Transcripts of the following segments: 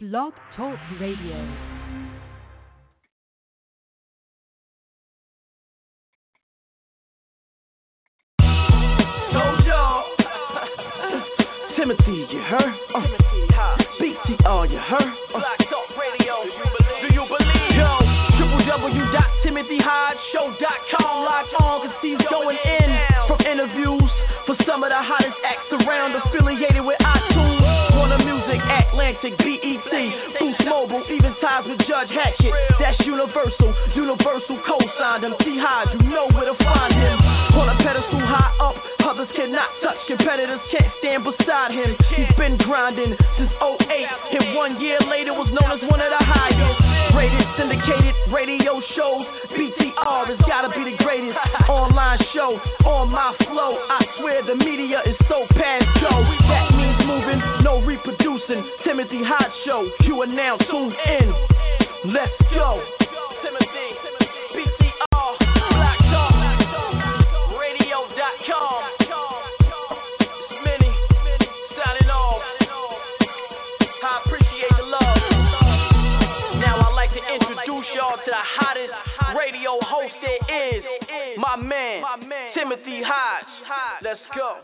Blog Talk Radio. Told y'all. Timothy, you heard? Uh, BTR, you heard? Uh, do you believe? Yo, www.timothyhodgeshow.com. Lock on, cause he's going in. From interviews for some of the hottest acts around, affiliated with iTunes. Atlantic, BET, Boost Mobile, even ties with Judge Hatchett. That's Universal, Universal co-signed him. T Hodge, you know where to find him. On a pedestal high up, others cannot touch. Competitors can't stand beside him. He's been grinding since 08. Hit one year later, was known as one of the highest. Rated, syndicated radio shows. BTR has gotta be the greatest online show on my flow. I swear the media is so past reproducing. Timothy Hodge Show, you are now tuned in. Let's go. Timothy, BTR, Black hottest radio host there is. My man, Timothy Hodge. Let's go.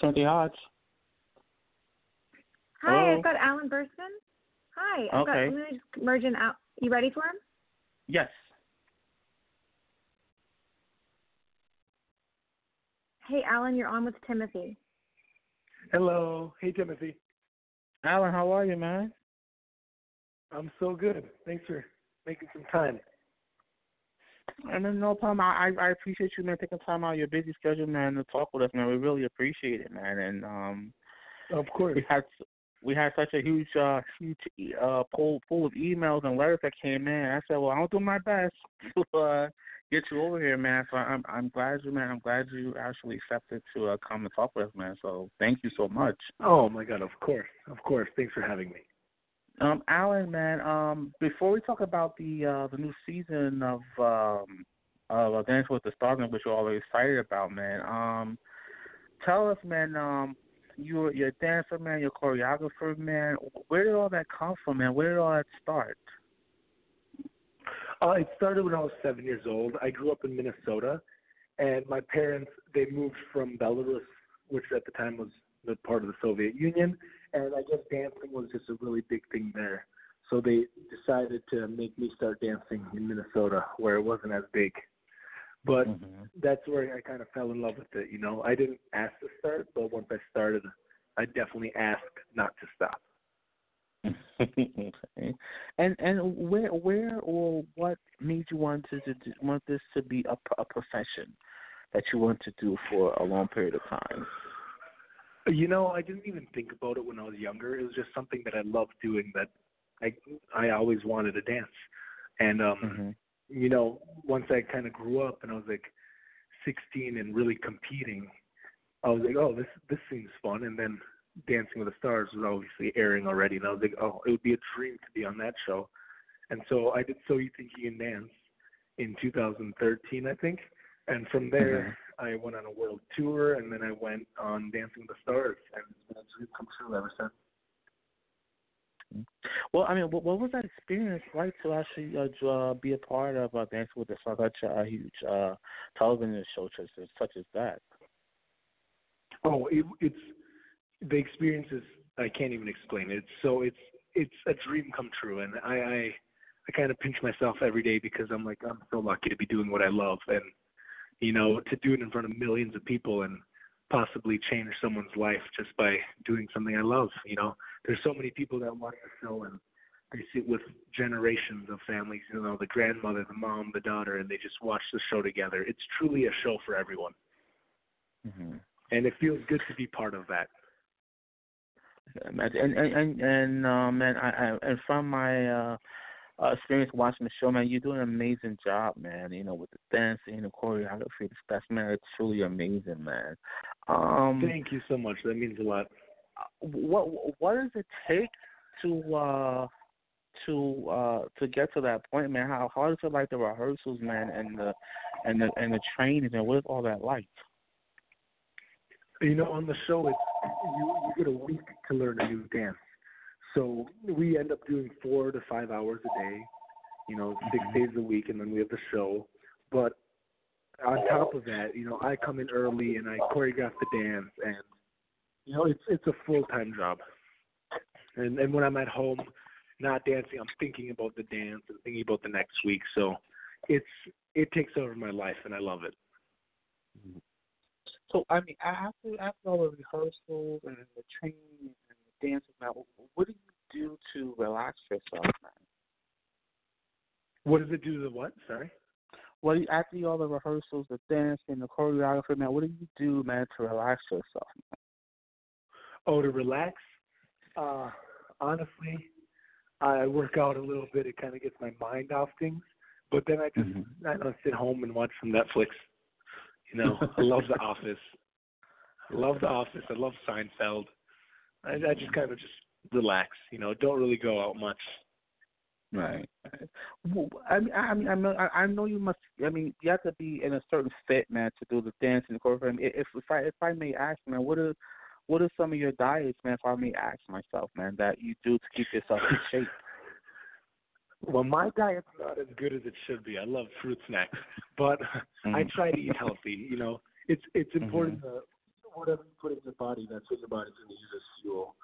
Timothy Hodge. Hi, Hello? I've got Alan Bursman. Hi, I've got, Okay. I'm gonna just merge in out. You ready for him? Yes. Hey, Alan, you're on with Timothy. Hello. Hey, Timothy. Alan, how are you, man? I'm so good. Thanks for making some time. I mean, no problem. I I I appreciate you, man, taking time out of your busy schedule, man, to talk with us, man. We really appreciate it, man. And um, Of course. we had we had such a huge uh huge uh pool pool of emails and letters that came in. I said, well, I'll do my best to uh get you over here, man. So I'm I'm glad you, man. I'm glad you actually accepted to uh, come and talk with us, man. So thank you so much. Oh my God. Of course. Of course. Thanks for having me. Um, Alan, man, um, before we talk about the uh, the new season of um, of uh, Dance with the Stars, which we're all excited about, man, um, tell us, man, um, you're you're a dancer, man, you're a choreographer, man. Where did all that come from, man? Where did all that start? Uh, it started when I was seven years old. I grew up in Minnesota, and my parents they moved from Belarus, which at the time was the part of the Soviet Union, and I guess dancing was just a really big thing there. So they decided to make me start dancing in Minnesota, where it wasn't as big. But Mm-hmm. that's where I kind of fell in love with it. You know, I didn't ask to start, but once I started, I definitely asked not to stop. okay. And and where where or what made you want to, to want this to be a, a profession that you want to do for a long period of time? You know, I didn't even think about it when I was younger. It was just something that I loved doing that I I always wanted to dance. And um Mhm. You know, once I kind of grew up and I was like 16 and really competing, I was like, "Oh, this this seems fun." And then Dancing with the Stars was obviously airing already, and I was like, "Oh, it would be a dream to be on that show." And so I did So You Think You Can Dance in 2013, I think. And from there, I went on a world tour, and then I went on Dancing with the Stars, and it's been a dream come true ever since. Well, I mean, what, what was that experience like to actually uh, uh, be a part of uh, Dancing with the Stars, such a, a huge uh, television show such as, such as that? Oh, it, it's the experience is I can't even explain it. So it's it's a dream come true, and I I, I kind of pinch myself every day because I'm like I'm so lucky to be doing what I love, and you know to do it in front of millions of people and possibly change someone's life just by doing something I love. You know, there's so many people that watch the show and they sit with generations of families. You know, the grandmother, the mom, the daughter, and they just watch the show together. It's truly a show for everyone, Mm-hmm. and it feels good to be part of that. And and and and um, man, I, I and from my uh, uh, experience watching the show, man, you're doing an amazing job, man. You know, with the dancing, the choreography, the stuff, man. It's truly amazing, man. Um, Thank you so much. That means a lot. what what does it take to uh to uh to get to that point, man? How hard is it like the rehearsals, man, and the and the and the trainings, and what is all that like? You know, on the show, it's you you get a week to learn a new dance. So we end up doing four to five hours a day, you know, 6 Mm-hmm. days a week, and then we have the show. But on top of that, you know, I come in early and I choreograph the dance, and you know, it's it's a full time job. And and when I'm at home, not dancing, I'm thinking about the dance and thinking about the next week. So it's it takes over my life, and I love it. So I mean, after after all the rehearsals and the training and the dancing, now what do you do to man? What does it do to the what? Sorry. What do you, after all the rehearsals, the dancing, the choreography, man? What do you do, man, to relax yourself? Oh, to relax. Uh, honestly, I work out a little bit. It kind of gets my mind off things. But then I just Mhm. I don't sit home and watch some Netflix. You know, I love The Office. I love The Office. I love Seinfeld. I, I just kind of just relax. You know, don't really go out much. Right. Well, I mean, I mean, I know, I I know you must. I mean, you have to be in a certain fit, man, to do the dance and the choreography. I mean, If if I if I may ask, man, what are what are some of your diets, man? If I may ask myself, man, that you do to keep yourself in shape. Well, my diet's not as good as it should be. I love fruit snacks, but I Mhm. try to eat healthy. You know, it's it's important Mm-hmm. to whatever you put in your body, that's what your body's going to use as fuel.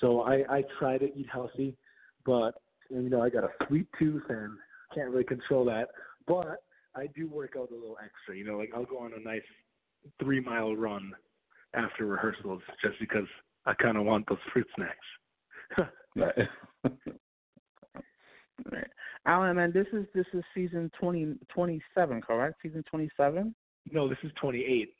So I I try to eat healthy, but you know I got a sweet tooth and can't really control that. But I do work out a little extra. You know, like I'll go on a nice three mile run after rehearsals just because I kind of want those fruit snacks. Right. right. Alan, man, this is this is season twenty twenty seven, correct? Season twenty seven. no, this is 28.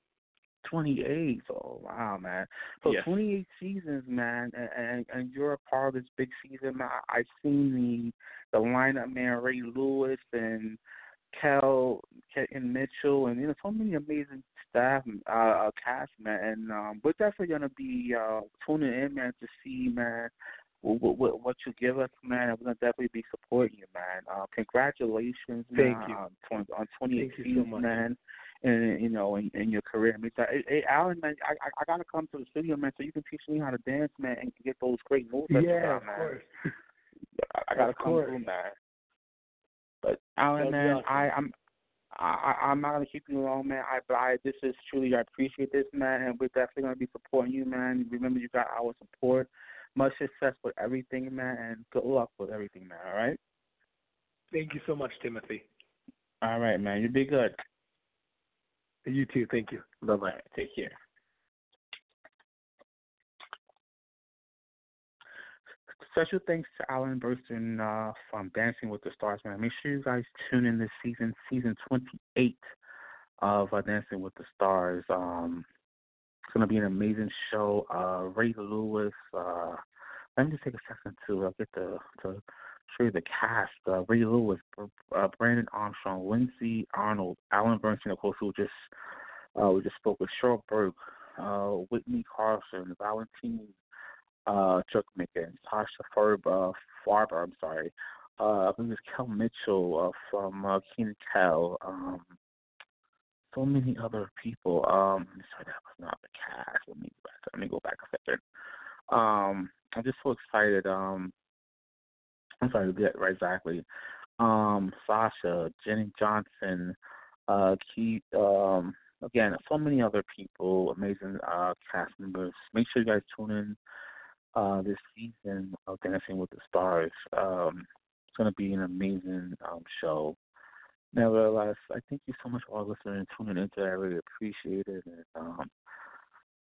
28. Oh wow, man. So Yes. 28 seasons, man, and, and and you're a part of this big season. Man. I- I've seen the the lineup, man. Ray Lewis and Kel and Mitchell, and you know so many amazing staff, uh, uh cast, man. And um, we're definitely gonna be uh tuning in, man, to see, man. What, what, what you give us, man, we're gonna definitely be supporting you, man. Uh, congratulations, man, Thank you. on, on 28 Thank you so man in you know in, in your career. I mean, that- hey, hey, Alan, man, I, I I gotta come to the studio, man, so you can teach me how to dance, man, and get those great moves. that you Yeah, got, of man. course. I, I gotta Of come course. through, man. But Alan, man, awesome. I I'm. I, I'm not gonna keep you long, man. I, but I this is truly I appreciate this, man, and we're definitely gonna be supporting you, man. Remember, you got our support. Much success with everything, man, and good luck with everything, man. All right. Thank you so much, Timothy. All right, man. You be good. You too. Thank you. Bye bye. Take care. Special thanks to Alan Bersten uh, from Dancing with the Stars, man. Make sure you guys tune in this season, season 28 of uh, Dancing with the Stars. Um, it's going to be an amazing show. Uh, Ray Lewis. Uh, let me just take a second to uh, get the to show the cast. Uh, Ray Lewis, uh, Brandon Armstrong, Lindsay Arnold, Alan Bersten, of course, who just uh, we just spoke with Cheryl Burke, uh, Whitney Carson, Valentine uh, Chuck Mickens, Tasha Farb, uh, Farber, I'm sorry. Uh, I believe it's Kel Mitchell uh, from uh, Kenan Kel. Um, so many other people. Um, sorry, that was not the cast. Let me go back. Let me go back a second. Um, I'm just so excited. Um, I'm sorry, yeah, right, exactly. Um, Sasha, Jenny Johnson, uh, Keith, um, again, so many other people, amazing uh, cast members. Make sure you guys tune in uh, this season of Dancing with the Stars. Um, it's going to be an amazing um, show. Nevertheless, I thank you so much for all listening and tuning into it. I really appreciate it. And, um,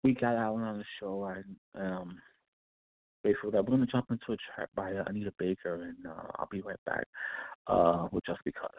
we got Alan on the show. I um, that. We're going to jump into a track by Anita Baker, and uh, I'll be right back uh, with Just Because.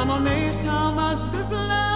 I'm amazed how much to play.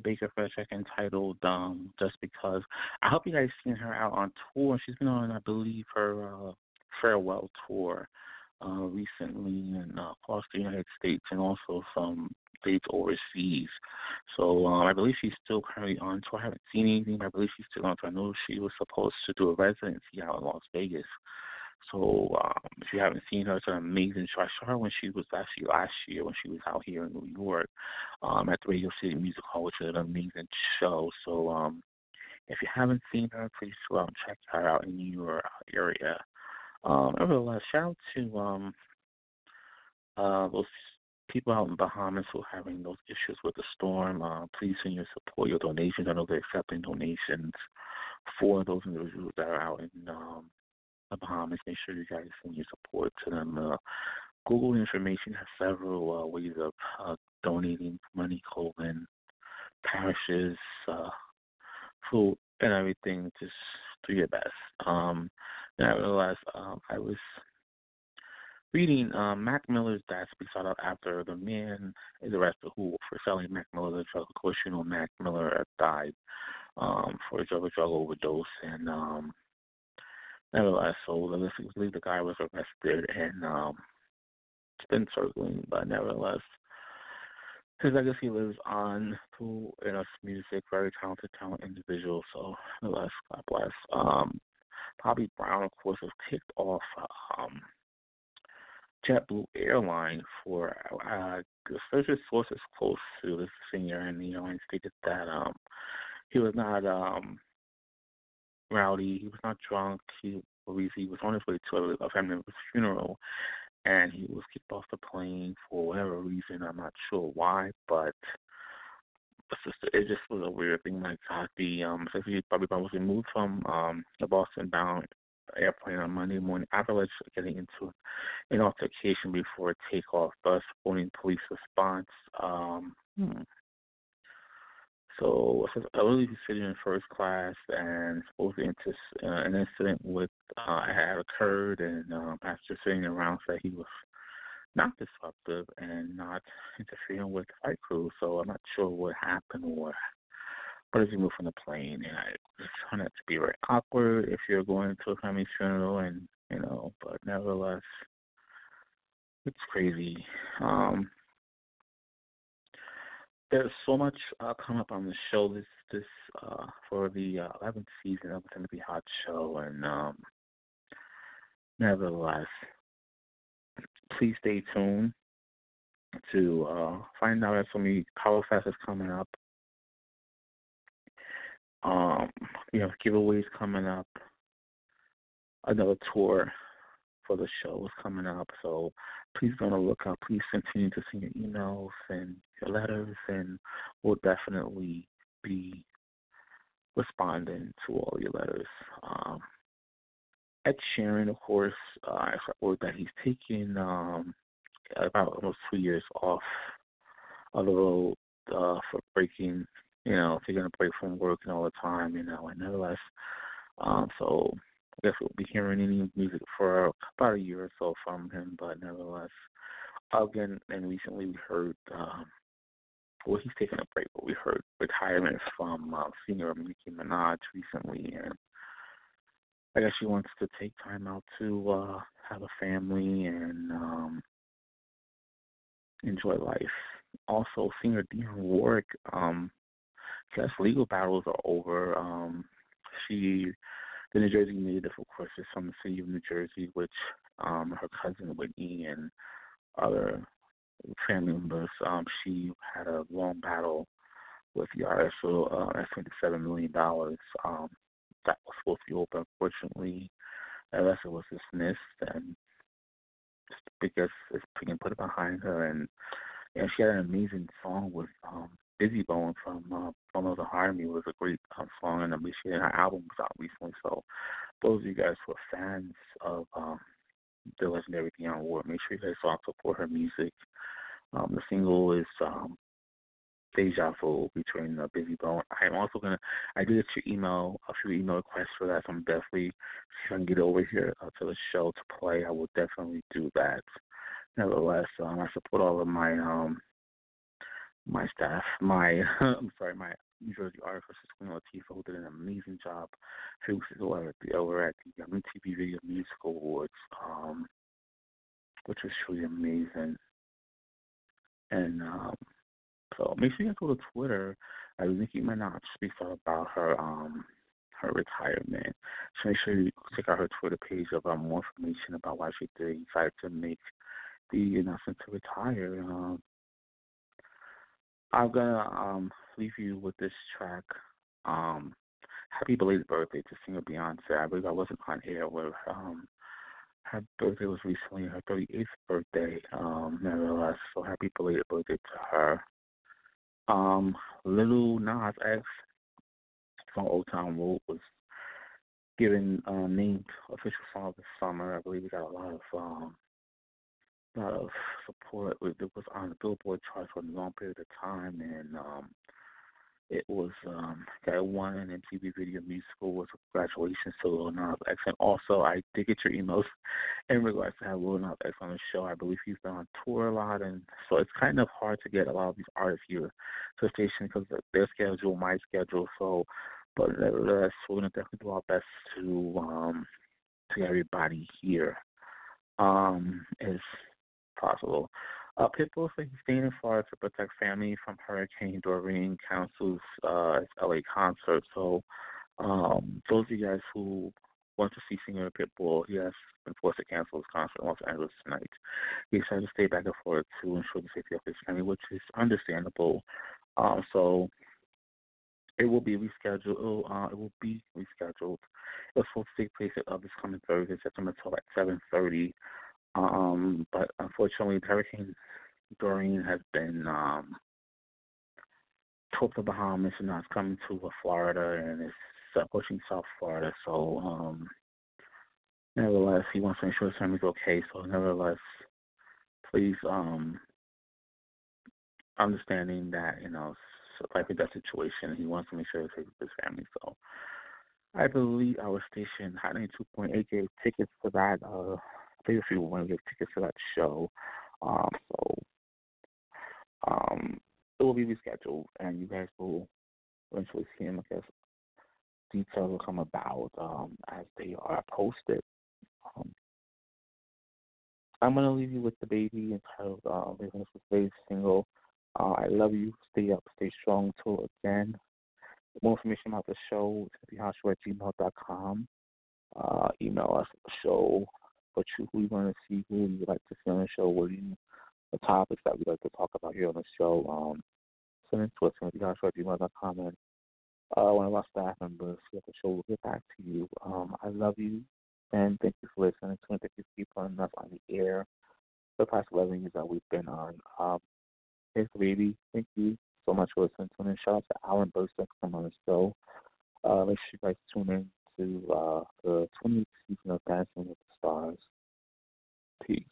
Baker for a second titled um, Just Because. I hope you guys seen her out on tour. She's been on, I believe, her uh, farewell tour uh, recently and uh, across the United States and also some states overseas. So um, I believe she's still currently on tour. I haven't seen anything, but I believe she's still on tour. I know she was supposed to do a residency out in Las Vegas. So um, if you haven't seen her, it's an amazing show. I saw her when she was actually last year when she was out here in New York um, at the Radio City Music Hall, which is an amazing show. So um, if you haven't seen her, please go out and check her out in your area. Um, nevertheless, shout out to um, uh, those people out in Bahamas who are having those issues with the storm. Uh, please send your support, your donations. I know they're accepting donations for those individuals that are out in um, the Bahamas. Make sure you guys send your support to them. Uh, Google information has several uh, ways of uh, donating money, clothing, parishes, uh, food, and everything. Just do your best. Um, nevertheless, um, I was reading um, Mac Miller's death be sought out after the man is arrested who for selling Mac Miller the drug. Of course, you know Mac Miller died um, for a drug, drug overdose, and um, nevertheless, so let's believe the guy was arrested and um, it's been circling, but nevertheless, his legacy lives on through in us music. Very talented, talented individual. So nevertheless, God bless. Um, Bobby Brown, of course, was kicked off um, JetBlue airline for uh, the sources close to the singer in the airline stated that um, he was not um, rowdy, he was not drunk, he, he was on his way to a, family member's funeral, and he was kicked off the plane for whatever reason. I'm not sure why, but it just was a weird thing. Like God, the um, so he probably was removed from um the Boston bound airplane on Monday morning after getting into an altercation before takeoff, thus warning police response. Um, hmm. So I believe he's sitting in first class, and supposedly into, uh, an incident with uh, had occurred, and um, after sitting around, said he was not disruptive and not interfering with the flight crew. So I'm not sure what happened or but as you move from the plane, and I just found it to be very awkward if you're going to a family funeral, and you know, but nevertheless, it's crazy. Um, there's so much uh, coming up on the show this this uh, for the uh, 11th season of the Timothy Hodge Show, and um, nevertheless, please stay tuned to uh, find out that so many Power Fest is coming up. Um, we have giveaways coming up. Another tour for the show is coming up, so please be on the lookout. Please continue to send your emails and your letters, and we'll definitely be responding to all your letters. Um, Ed Sheeran, of course, uh, that he's taking um, about almost two years off of the road uh, for breaking, you know, taking a break from working all the time, you know, and nevertheless. Um, so guess we'll be hearing any music for about a year or so from him, but nevertheless, again, and recently we heard, um, well, he's taking a break, but we heard retirement from uh, singer Nicki Minaj recently, and I guess she wants to take time out to uh have a family and um enjoy life. Also, singer Dionne Warwick, um, guess legal battles are over. Um, she, the New Jersey native, of course, is from the city of New Jersey, which um, her cousin Whitney and other family members, um, she had a long battle with the IRS for uh, $27 million. Um, that was supposed to be open. Unfortunately, unless it was dismissed, and just because it's being put behind her, and and she had an amazing song with um, Bizzy Bone from uh, from the Harmony was a great um, song, and she had her album was out recently. So, those of you guys who are fans of um, the legendary Dionne Ward, make sure you guys all support her music. Um, the single is um, Deja Vu between uh, Bizzy Bone. I'm also gonna. I did get your email, a few email requests for that. So I'm definitely if I can get over here uh, to the show to play. I will definitely do that. Nevertheless, um, I support all of my um my staff, my I'm sorry, my New Jersey artist, Queen Latifah, who did an amazing job a few weeks at the, over at the um, MTV Video Music Awards, um, which was truly amazing. And um, so make sure you go to Twitter. I think you might not speak about her um her retirement. So make sure you check out her Twitter page about more information about why she decided to make the announcement to retire. Um, I'm gonna um leave you with this track. Um, happy belated birthday to singer Beyonce. I believe I wasn't on air with um her birthday was recently her 38th birthday. Um, nevertheless, so happy belated birthday to her. Um, Lil Nas X from Old Town Road was given uh, named official song of the summer. I believe we got a lot of um, of support. It was on the Billboard charts for a long period of time, and um, it was um got one in MTV Video Musical was a graduation to Lil Nas X. And also I did get your emails in regards to have Lil Nas X on the show. I believe he's been on tour a lot and so it's kind of hard to get a lot of these artists here to the station because their schedule, my schedule. So but nevertheless we're gonna definitely do our best to um to everybody here um possible. Uh, Pitbull he's staying in Florida to protect family from Hurricane Dorian, cancels uh, LA concert. So, um, those of you guys who want to see singer Pitbull. He has been forced to cancel his concert in Los Angeles tonight. He decided to stay back in Florida to ensure the safety of his family, which is understandable. Um, so it will be rescheduled. Uh, it will be rescheduled. It was supposed to take place of this coming Thursday, September 12th at 7:30. Um, but unfortunately, Hurricane Dorian has been um, towards the Bahamas and now it's coming to uh, Florida and it's approaching South Florida. So, um, nevertheless, he wants to ensure his family's okay. So, nevertheless, please, um, understanding that you know, like that situation, he wants to make sure it's safe for his family. So, I believe our station, Hot 92.8, gave tickets for that. Uh, I think you want to get tickets for that show. Um, so, um, it will be rescheduled, and you guys will eventually see him. I guess details will come about um, as they are posted. Um, I'm gonna leave you with the baby entitled "Living with Baby" single. Uh, I love you. Stay up, stay strong. Till again. More information about the show is at gmail.com. Uh, email us show, what you you want to see, who you like to see on the show, what you the topics that we like to talk about here on the show. Um, send it to us at gmail.com and uh, one of our staff members at the show will get back to you. Um, I love you and thank you for listening to Thank you for keeping us on the air the past 11 years that we've been on. Um, the baby. Thank you so much for listening to me. Shout out to Alan Bersten from on the show. Uh, make sure you guys tune in to uh, the 20th season of Dancing with the Stars. Peace.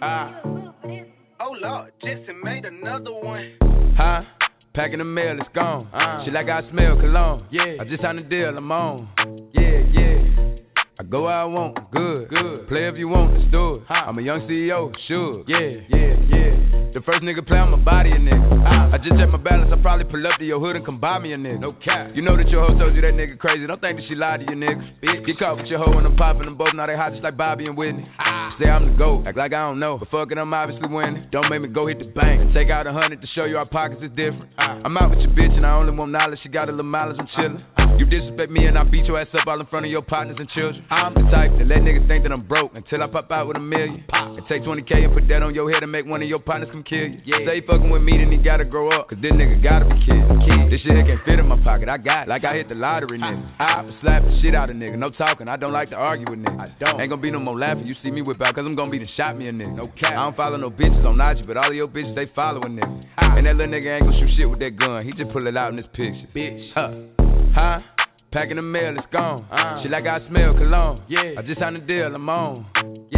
Ah. Oh Lord, Jesse made another one. Huh? Packing the mail, it's gone. Uh. She like I smell cologne. Yeah. I just signed a deal, I'm on. Yeah, yeah. Go where I want, good. Good. Play if you want, let's do it. I'm a young CEO, sure. Yeah, yeah, yeah. The first nigga play on my body, a nigga. I, I just check my balance, I probably pull up to your hood and come buy me a nigga. No cap. You know that your hoe told you that nigga crazy. Don't think that she lied to you, nigga. Bitch. Get caught with your hoe and I'm popping them both. Now they hot just like Bobby and Whitney. Say I'm the GOAT, act like I don't know. But fuck it, I'm obviously winning. Don't make me go hit the bank. And take out a hundred to show you our pockets is different. I'm out with your bitch and I only want knowledge. She got a little mileage, I'm chillin'. You disrespect me and I beat your ass up all in front of your partners and children. I'm the type to let niggas think that I'm broke until I pop out with a million. Pop. And take 20k and put that on your head and make one of your partners kill you. Yeah. Say fucking with me, then he gotta grow up. Cause this nigga gotta be kid. This shit here can't fit in my pocket. I got it. Like I hit the lottery, nigga. I slap the shit out of nigga. No talking. I don't like to argue with niggas. I don't. Ain't gonna be no more laughing. You see me whip out, cause I'm gonna be the shot me a nigga. No cap. I don't follow no bitches on IG, but all of your bitches, they following niggas. And that little nigga ain't gonna shoot shit with that gun. He just pull it out in this picture. Bitch. Huh. Huh? Packing the mail, it's gone. Uh, Shit like I smell cologne. Yeah. I just signed a deal, I'm on. Yeah.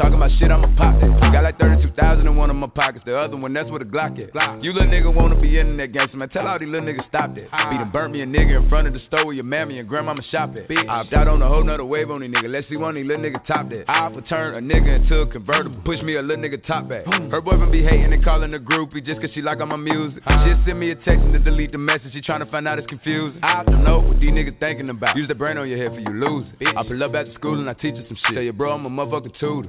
Talking about shit, I'ma pop that. Got like 32,000 in one of my pockets. The other one, that's where the Glock. Glock. You little nigga wanna be in that gangster, man. Tell all these little niggas stop that. Be done burnt me a nigga in front of the store where your mammy and grandmama shop at. Bitch. I out on a whole nother wave on these niggas. Let's see one of these little niggas top that. I for turn a nigga into a convertible. Push me a little nigga top back. Her boyfriend be hating and calling the groupie just cause she like all my music. She send me a text and to delete the message. She tryna find out it's confusing. I don't know what these niggas thinking about. Use the brain on your head for you losing. I pull up after school and I teach her some shit. Tell your bro I'm a motherfucking tutor.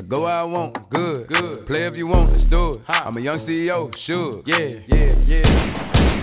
I go where I want, good. Good. Play if you want, let's do it. I'm a young CEO, sure. Yeah, yeah, yeah.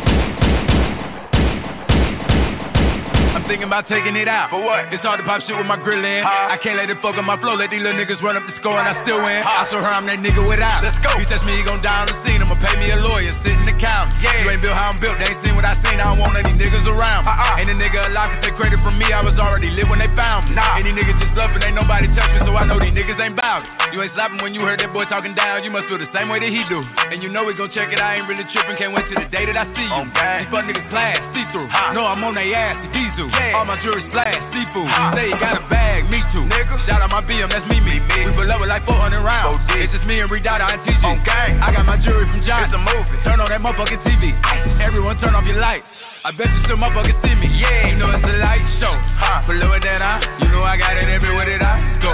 Thinking about taking it out. For what? It's hard to pop shit with my grill in. I can't let it fuck up my flow. Let these little niggas run up the score and I still win. I saw her, I'm that nigga without. Let's go. He test me, he gon' die on the scene. I'ma pay me a lawyer, sit in the county. Yeah. You ain't built how I'm built. They ain't seen what I seen. I don't want any niggas around. Uh-uh. Ain't a nigga alive to take credit from me. I was already lit when they found me. Nah. Any niggas just bluffing, ain't nobody touch me, so I know these niggas ain't bout You ain't slapping when you heard that boy talking down. You must feel the same way that he do. And you know we gon' check it. I ain't really tripping. Can't wait till the day that I see you. Okay. These fuck niggas class, see through. No, I'm on they ass, the Yeah. All my jewelry splash, seafood. Uh. Say you got a bag, me too. Nigga. Shout out my BM, that's me, me, me. We below it like 400 rounds. It's just me and Redada and TG. Okay. I got my jewelry from John. It's a movie. Turn on that motherfucking TV. Everyone turn off your lights. I bet you still motherfuckers see me. Yeah, you know it's a light show. Huh. Below it that I, you know I got it everywhere that I go.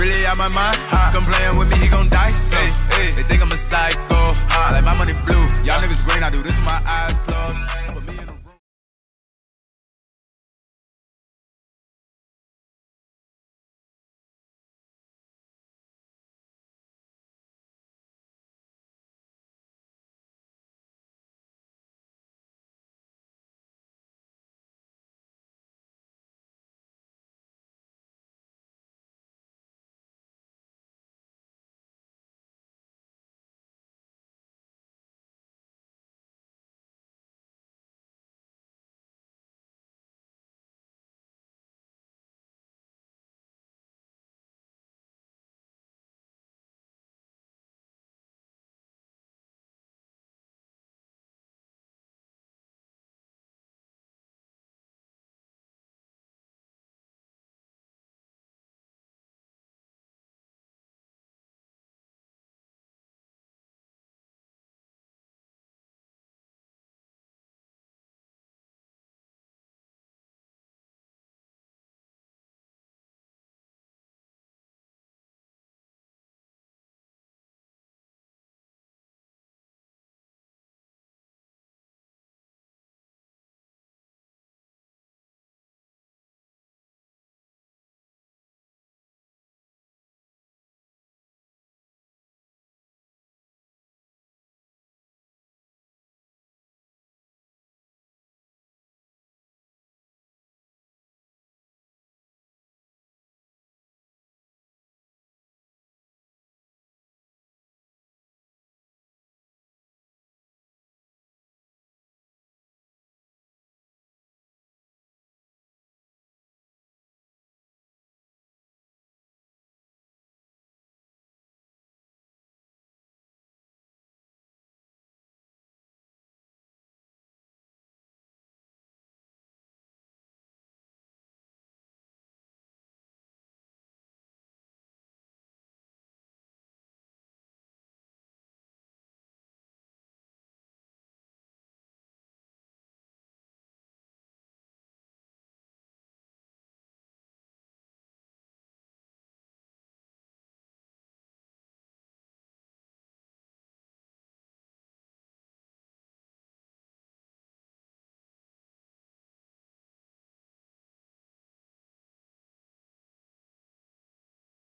Really out my mind. Huh. Come playing with me, he gon' die. So hey, hey. they think I'm a psycho. Huh. I like my money blue. Y'all niggas green, I do this with my eyes closed.